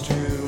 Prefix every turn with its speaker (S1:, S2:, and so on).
S1: to